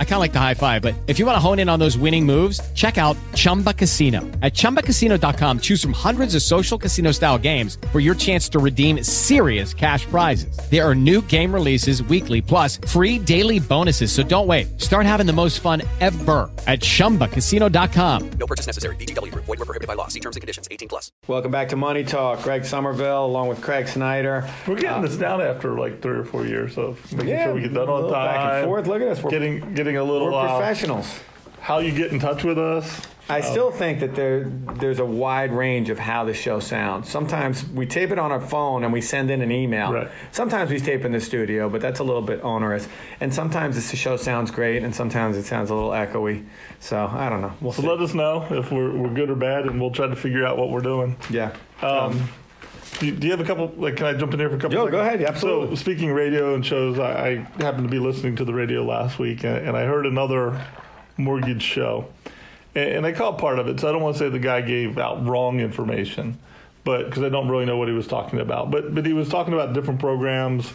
I kind of like the high five, but if you want to hone in on those winning moves, check out Chumba Casino. At ChumbaCasino.com, choose from hundreds of social casino style games for your chance to redeem serious cash prizes. There are new game releases weekly, plus free daily bonuses. So don't wait. Start having the most fun ever at ChumbaCasino.com. No purchase necessary. VGW Group. Void were prohibited by law. See terms and conditions. 18 plus. Welcome back to Money Talk. Greg Somerville along with Craig Snyder. We're getting uh, this down after like three or four years of making Yeah, sure we get done a on time. back and forth. Look at us. We're- getting getting a little We're uh, professionals. How you get in touch with us? I still think that there there's a wide range of how the show sounds. Sometimes we tape it on our phone and we send in an email. Right. Sometimes we tape in the studio, but that's a little bit onerous. And sometimes the show sounds great, and sometimes it sounds a little echoey. So I don't know. We'll So see. let us know if we're, we're good or bad, and we'll try to figure out what we're doing. yeah. Um, do, you, do you have a couple? Like, can I jump in here for a couple? Yo, seconds? go ahead, absolutely. So, speaking radio and shows, I, I happened to be listening to the radio last week, and, and I heard another mortgage show, and, and I caught part of it. So I don't want to say the guy gave out wrong information, but because I don't really know what he was talking about. But but he was talking about different programs,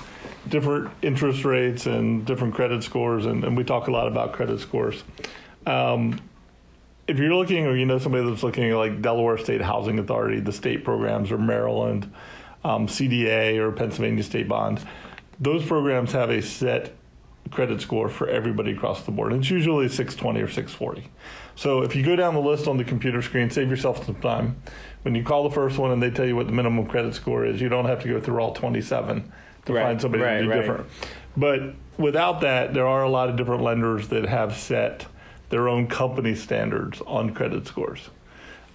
different interest rates, and different credit scores, and, and we talk a lot about credit scores. Um, if you're looking or you know somebody that's looking at like Delaware State Housing Authority, the state programs, or Maryland, um, CDA, or Pennsylvania State Bond, those programs have a set credit score for everybody across the board. And it's usually 620 or 640. So if you go down the list on the computer screen, save yourself some time. When you call the first one and they tell you what the minimum credit score is, you don't have to go through all 27 to Right, find somebody right, to be right. different. But without that, there are a lot of different lenders that have set their own company standards on credit scores.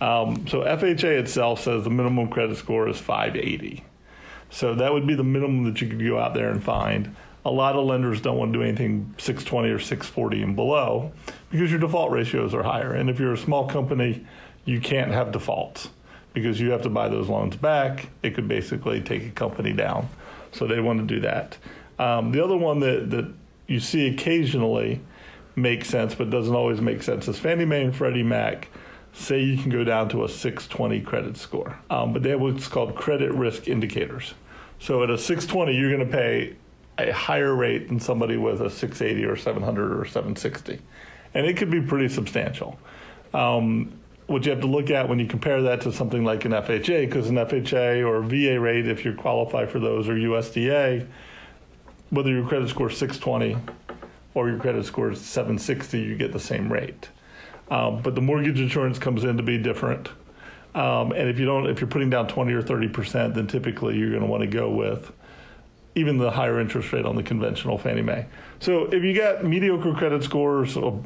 Um, so FHA itself says the minimum credit score is 580. So that would be the minimum that you could go out there and find. A lot of lenders don't want to do anything 620 or 640 and below because your default ratios are higher. And if you're a small company, you can't have defaults because you have to buy those loans back. It could basically take a company down. So they want to do that. Um, the other one that, that you see occasionally makes sense but doesn't always make sense is Fannie Mae and Freddie Mac say you can go down to a 620 credit score. Um, but they have what's called credit risk indicators. So at a 620, you're going to pay a higher rate than somebody with a 680 or 700 or 760. And it could be pretty substantial. Um, what you have to look at when you compare that to something like an FHA, because an FHA or VA rate, if you qualify for those, or USDA, whether your credit score is 620 or your credit score is 760, you get the same rate. Um, but the mortgage insurance comes in to be different. Um, and if you don't, if you're putting down 20 or 30 percent, then typically you're going to want to go with even the higher interest rate on the conventional Fannie Mae. So if you got mediocre credit scores, you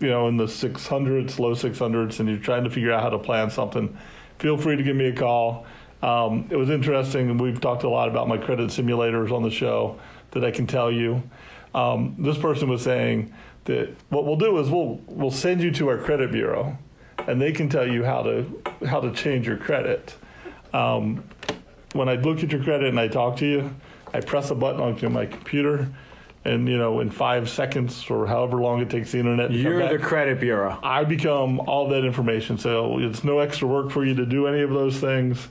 know, in the 600s, low 600s, and you're trying to figure out how to plan something, feel free to give me a call. Um, it was interesting. We've talked a lot about my credit simulators on the show that I can tell you. Um, this person was saying that what we'll do is we'll we'll send you to our credit bureau, and they can tell you how to how to change your credit. Um, when I look at your credit and I talk to you, I press a button on my computer, and you know in five seconds or however long it takes the internet. You're the back, credit bureau. I become all that information. So it's no extra work for you to do any of those things.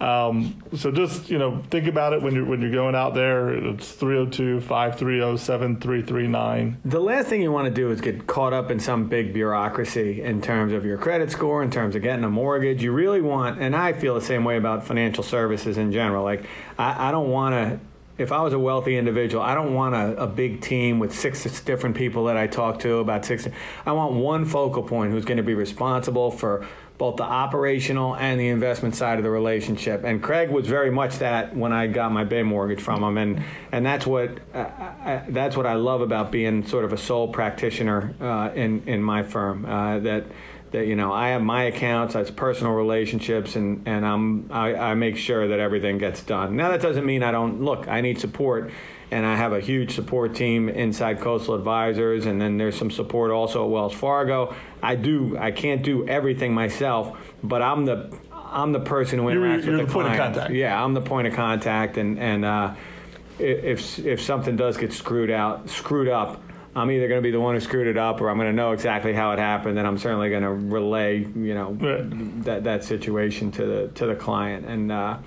Um, so just you know think about it when you're when you're going out there. It's 302-530-7339. The last thing you want to do is get caught up in some big bureaucracy in terms of your credit score, in terms of getting a mortgage. You really want, and I feel the same way about financial services in general. Like, I, I don't want to, if I was a wealthy individual, I don't want a, a big team with six different people that I talk to about six. I want one focal point who's going to be responsible for both the operational and the investment side of the relationship. And Craig was very much that when I got my Bay mortgage from him, and and that's what uh, I, that's what I love about being sort of a sole practitioner uh, in in my firm. Uh, that that you know I have my accounts, that's personal relationships, and and I'm I, I make sure that everything gets done. Now that doesn't mean I don't look. I need support and I have a huge support team inside Coastal Advisors, and then there's some support also at Wells Fargo. I do, I can't do everything myself, but I'm the I'm the person who You're- interacts you're with the the, point of client. contact. Yeah, I'm the point of contact, and and uh, if if something does get screwed out, screwed up. I'm either going to be the one who screwed it up, or I'm going to know exactly how it happened, and I'm certainly going to relay, you know, Right. that that situation to the to the client. And uh,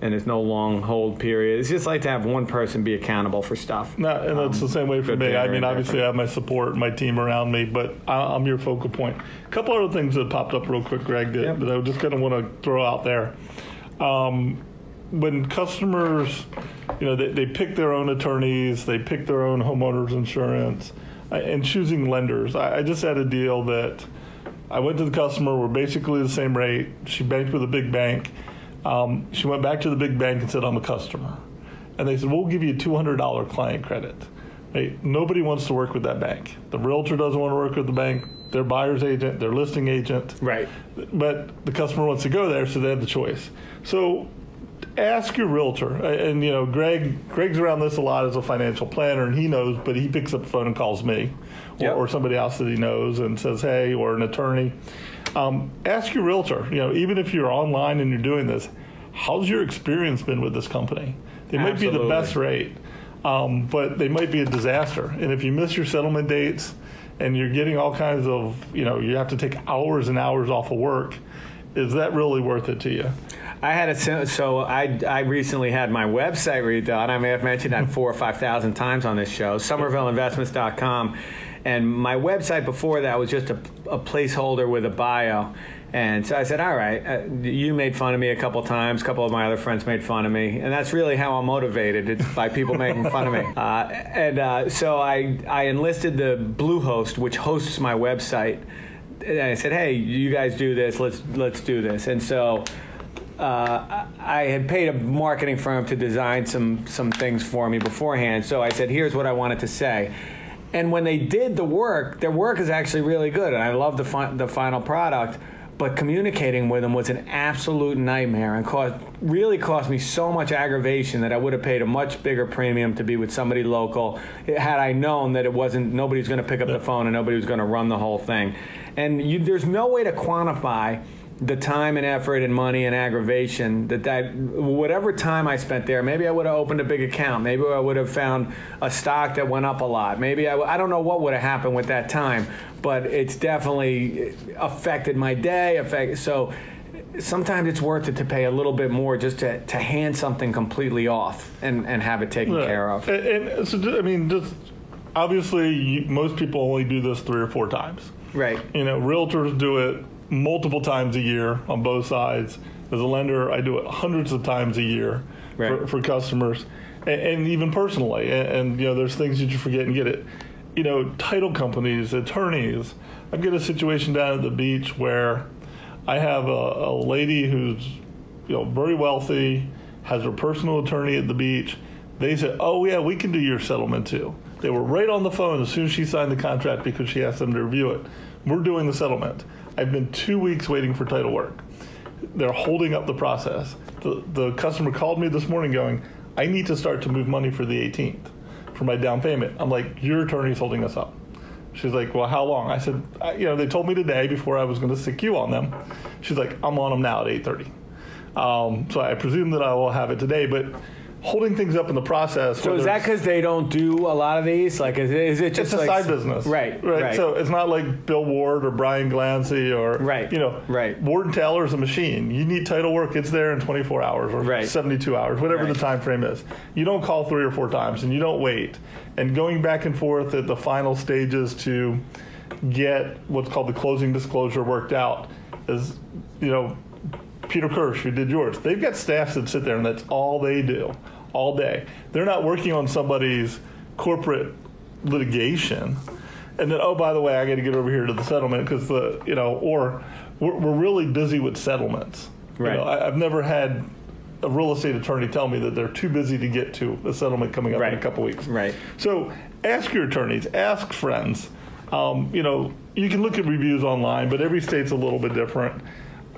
and there's no long hold period. It's just like to have one person be accountable for stuff. No, and that's the same way for me. I mean, obviously, I have my support, my team around me, but I- I'm your focal point. A couple other things that popped up real quick, Greg, that, Yep. that I just kind of want to throw out there. Um, when customers, you know, they, they pick their own attorneys, they pick their own homeowners insurance, uh, and choosing lenders. I, I just had a deal that I went to the customer, we're basically the same rate. She banked with a big bank. Um, she went back to the big bank and said, I'm a customer. And they said, We'll give you a $200 client credit. Right? Nobody wants to work with that bank. The realtor doesn't want to work with the bank, their buyer's agent, their listing agent. Right. But the customer wants to go there, so they have the choice. So ask your realtor, and you know, Greg. Greg's around this a lot as a financial planner, and he knows. But he picks up the phone and calls me, or, Yep. or somebody else that he knows, and says, "Hey," or an attorney. Um, ask your realtor. You know, even if you're online and you're doing this, how's your experience been with this company? They might be the best rate, um, but they might be a disaster. And if you miss your settlement dates, and you're getting all kinds of, you know, you have to take hours and hours off of work. Is that really worth it to you? I had a so I I recently had my website redone. I may have mentioned that four or five thousand times on this show. SomervilleInvestments.com, and my website before that was just a, a placeholder with a bio. And so I said, "All right, uh, you made fun of me a couple times. A couple of my other friends made fun of me, and that's really how I'm motivated. It's by people making fun of me." Uh, and uh, so I I enlisted the Bluehost, which hosts my website. And I said, "Hey, you guys do this. Let's let's do this." And so uh, I had paid a marketing firm to design some some things for me beforehand. So I said, "Here's what I wanted to say." And when they did the work, their work is actually really good, and I love the fi- the final product. But communicating with them was an absolute nightmare, and cost really cost me so much aggravation that I would have paid a much bigger premium to be with somebody local had I known that it wasn't nobody was going to pick up the phone and nobody was going to run the whole thing. And you, there's no way to quantify the time and effort and money and aggravation that that whatever time I spent there, maybe I would have opened a big account. Maybe I would have found a stock that went up a lot. Maybe I don't know what would have happened with that time, but it's definitely affected my day. Affect so. Sometimes it's worth it to pay a little bit more just to, to hand something completely off and, and have it taken care of. And, and so, I mean, just obviously, you, most people only do this three or four times. Right. You know, realtors do it multiple times a year on both sides. As a lender, I do it hundreds of times a year for, for customers, and, and even personally. And, and you know, there's things that you forget and get it. You know, title companies, attorneys. I've got a situation down at the beach where I have a, a lady who's you know very wealthy, has her personal attorney at the beach. They said, "Oh yeah, we can do your settlement too." They were right on the phone as soon as she signed the contract because she asked them to review it. We're doing the settlement. I've been two weeks waiting for title work. They're holding up the process. The, the customer called me this morning going, I need to start to move money for the 18th for my down payment. I'm like, your attorney's holding us up. She's like, well, how long? I said, I, you know, they told me today before I was going to stick you on them. She's like, I'm on them now at 8:30. Um, so I presume that I will have it today, but holding things up in the process. So is that because they don't do a lot of these? Like, is it, is it just it's a like side business, Right, Right. right. So it's not like Bill Ward or Brian Glancy or Right, You know, right. Ward and Taylor is a machine. You need title work; it's there in 24 hours or Right. 72 hours, whatever Right. the time frame is. You don't call three or four times, and you don't wait. And going back and forth at the final stages to get what's called the closing disclosure worked out is, you know, Peter Kirsch, who did yours, they've got staffs that sit there and that's all they do all day. They're not working on somebody's corporate litigation. And then, oh, by the way, I got to get over here to the settlement because the, you know, or we're, we're really busy with settlements. You Right. know, I, I've never had a real estate attorney tell me that they're too busy to get to a settlement coming up in a couple weeks. Right. So ask your attorneys, ask friends. Um, you know, you can look at reviews online, but every state's a little bit different.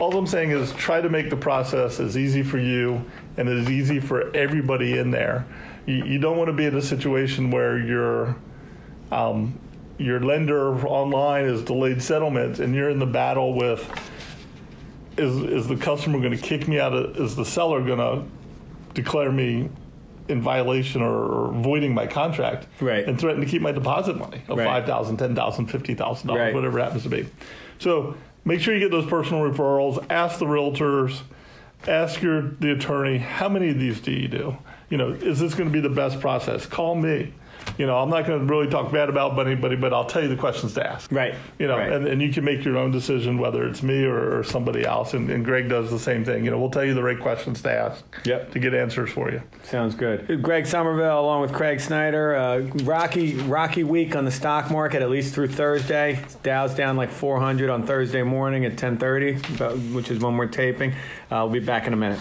All I'm saying is try to make the process as easy for you and as easy for everybody in there. You, you don't want to be in a situation where your um, your lender online is delayed settlement and you're in the battle with is is the customer going to kick me out of is the seller going to declare me in violation or, or voiding my contract Right. and threaten to keep my deposit money of Right. five thousand, ten thousand, fifty thousand dollars, Right. whatever it happens to be. So make sure you get those personal referrals. Ask the realtors. Ask your the attorney. How many of these do you do? You know, is this going to be the best process? Call me. You know, I'm not going to really talk bad about anybody, but I'll tell you the questions to ask. Right. You know, Right. and, and you can make your own decision whether it's me or, or somebody else. And, and Greg does the same thing. You know, we'll tell you the right questions to ask Yep. to get answers for you. Sounds good. Greg Somerville, along with Craig Snyder, uh, rocky rocky week on the stock market at least through Thursday. Dow's down like 400 on Thursday morning at 10:30, which is when we're taping. Uh, we'll be back in a minute.